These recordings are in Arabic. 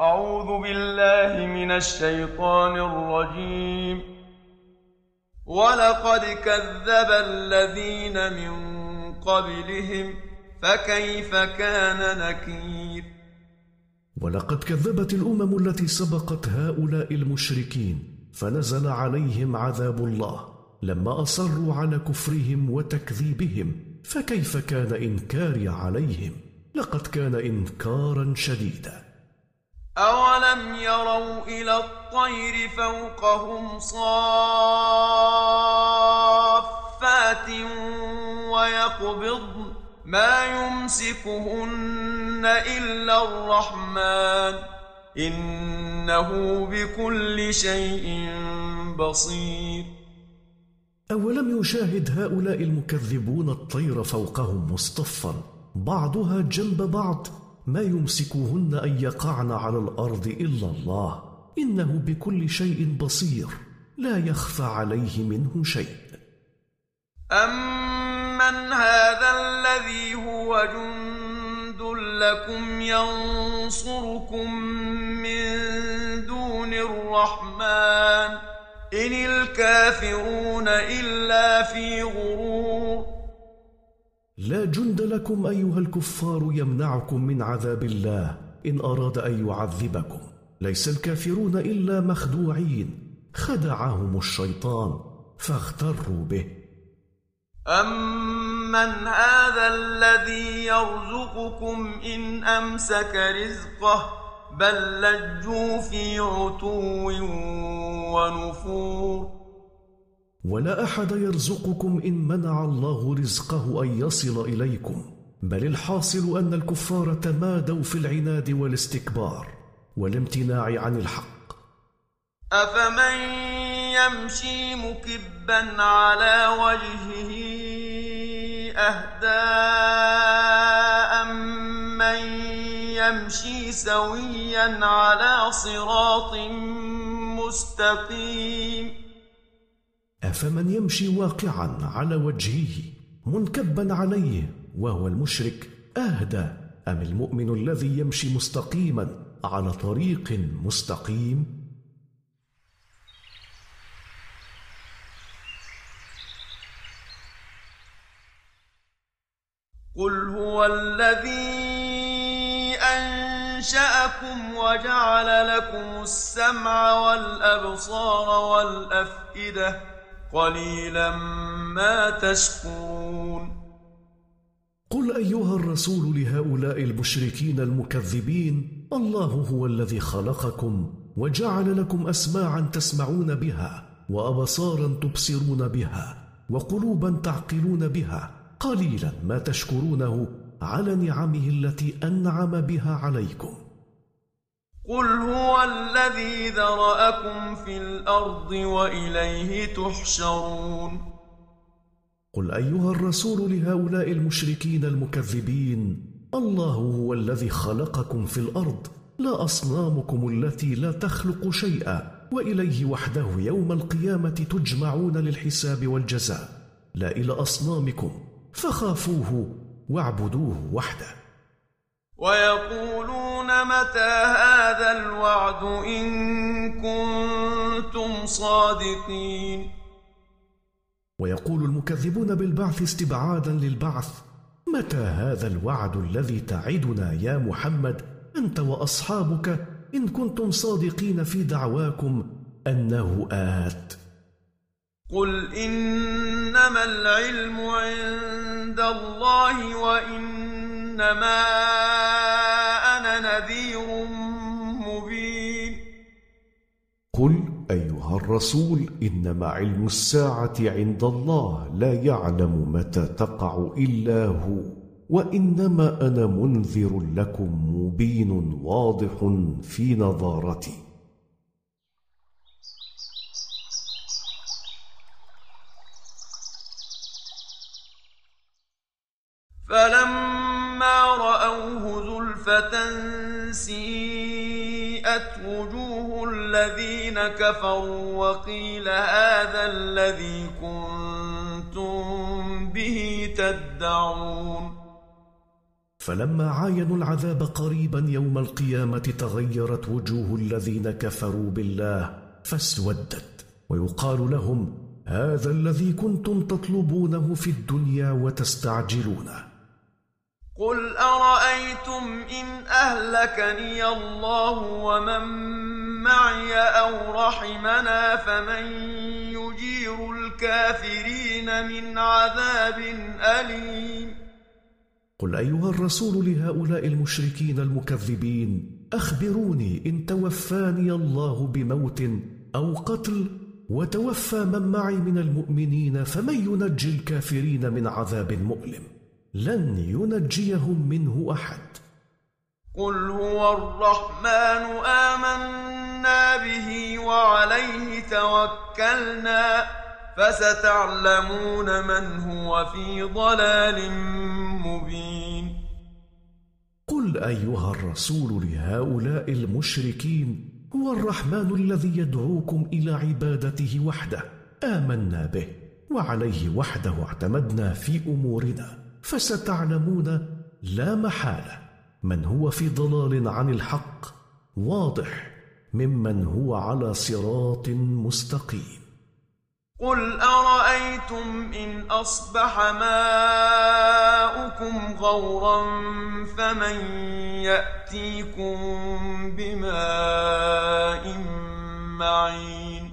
أعوذ بالله من الشيطان الرجيم. ولقد كذب الذين من قبلهم فكيف كان نكير؟ ولقد كذبت الأمم التي سبقت هؤلاء المشركين فنزل عليهم عذاب الله. لما أصروا على كفرهم وتكذيبهم فكيف كان إنكاري عليهم؟ لقد كان انكارا شديدا. أولم يروا إلى الطير فوقهم صافات ويقبضن ما يمسكهن إلا الرحمن إنه بكل شيء بصير أولم يشاهد هؤلاء المكذبون الطير فوقهم مصطفا؟ بعضها جنب بعض ما يمسكوهن أن يقعن على الأرض إلا الله. إنه بكل شيء بصير. لا يخفى عليه منه شيء. امن هذا الذي هو جند لكم ينصركم من دون الرحمن ان الكافرون الا في غرور لا جند لكم أيها الكفار يمنعكم من عذاب الله. إن أراد أن يعذبكم ليس الكافرون إلا مخدوعين. خدعهم الشيطان فاغتروا به. امن هذا الذي يرزقكم ان امسك رزقه بل لجوا في عتو ونفور ولا أحد يرزقكم إن منع الله رزقه أن يصل إليكم. بل الحاصل أن الكفار تمادوا في العناد والاستكبار والامتناع عن الحق. أفمن يمشي مكبا على وجهه أهدى من يمشي سويا على صراط مستقيم افمن يمشي واقعا على وجهه منكبا عليه وهو المشرك أهدى. أم المؤمن الذي يمشي مستقيما على طريق مستقيم؟ قل هو الذي انشاكم وجعل لكم السمع والابصار والافئده قليلا ما تشكرون. قل أيها الرسول لهؤلاء المشركين المكذبين الله هو الذي خلقكم وجعل لكم أسماعا تسمعون بها وأبصارا تبصرون بها وقلوبا تعقلون بها قليلا ما تشكرونه على نعمه التي أنعم بها عليكم. قل هو الذي ذرأكم في الأرض وإليه تحشرون قل أيها الرسول لهؤلاء المشركين المكذبين الله هو الذي خلقكم في الأرض لا أصنامكم التي لا تخلق شيئا وإليه وحده يوم القيامة تجمعون للحساب والجزاء. لا إلى أصنامكم فخافوه واعبدوه وحده. ويقولون متى هذا الوعد إن كنتم صادقين؟ ويقول المكذبون بالبعث استبعادا للبعث متى هذا الوعد الذي تعدنا يا محمد أنت وأصحابك إن كنتم صادقين في دعواكم أنه آت؟ قل إنما العلم عند الله إنما أنا نذير مبين قل أيها الرسول إنما علم الساعة عند الله لا يعلم متى تقع إلا هو وإنما أنا منذر لكم مبين واضح في نظارتي. فلما مرة سيئت وجوه الذين كفروا وقيل هذا الذي كنتم به تدعون. فلما عاينوا العذاب قريبا يوم القيامة تغيرت وجوه الذين كفروا بالله فاسودت ويقال لهم هذا الذي كنتم تطلبونه في الدنيا وتستعجلونه. قل ارايتم ان اهلكني الله ومن معي أو رحمنا فمن يجير الكافرين من عذاب اليم قل ايها الرسول لهؤلاء المشركين المكذبين اخبروني ان توفاني الله بموت أو قتل وتوفى من معي من المؤمنين فمن ينجي الكافرين من عذاب مؤلم لن ينجيهم منه أحد. قل هو الرحمن آمنا به وعليه توكلنا فستعلمون من هو في ضلال مبين. قل أيها الرسول لهؤلاء المشركين هو الرحمن الذي يدعوكم إلى عبادته وحده. آمنا به وعليه وحده اعتمدنا في أمورنا. فستعلمون لا محالة من هو في ضلال عن الحق واضح ممن هو على صراط مستقيم. قل أرأيتم إن أصبح ماؤكم غورا فمن يأتيكم بماء معين؟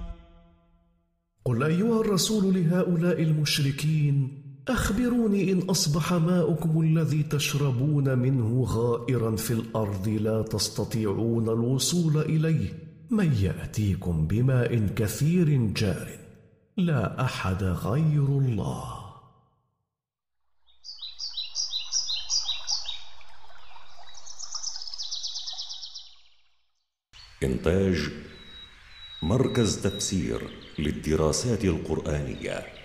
قل أيها الرسول لهؤلاء المشركين أخبروني إن أصبح ماؤكم الذي تشربون منه غائرا في الأرض لا تستطيعون الوصول إليه. من يأتيكم بماء كثير جار. لا أحد غير الله. إنتاج مركز تفسير للدراسات القرآنية.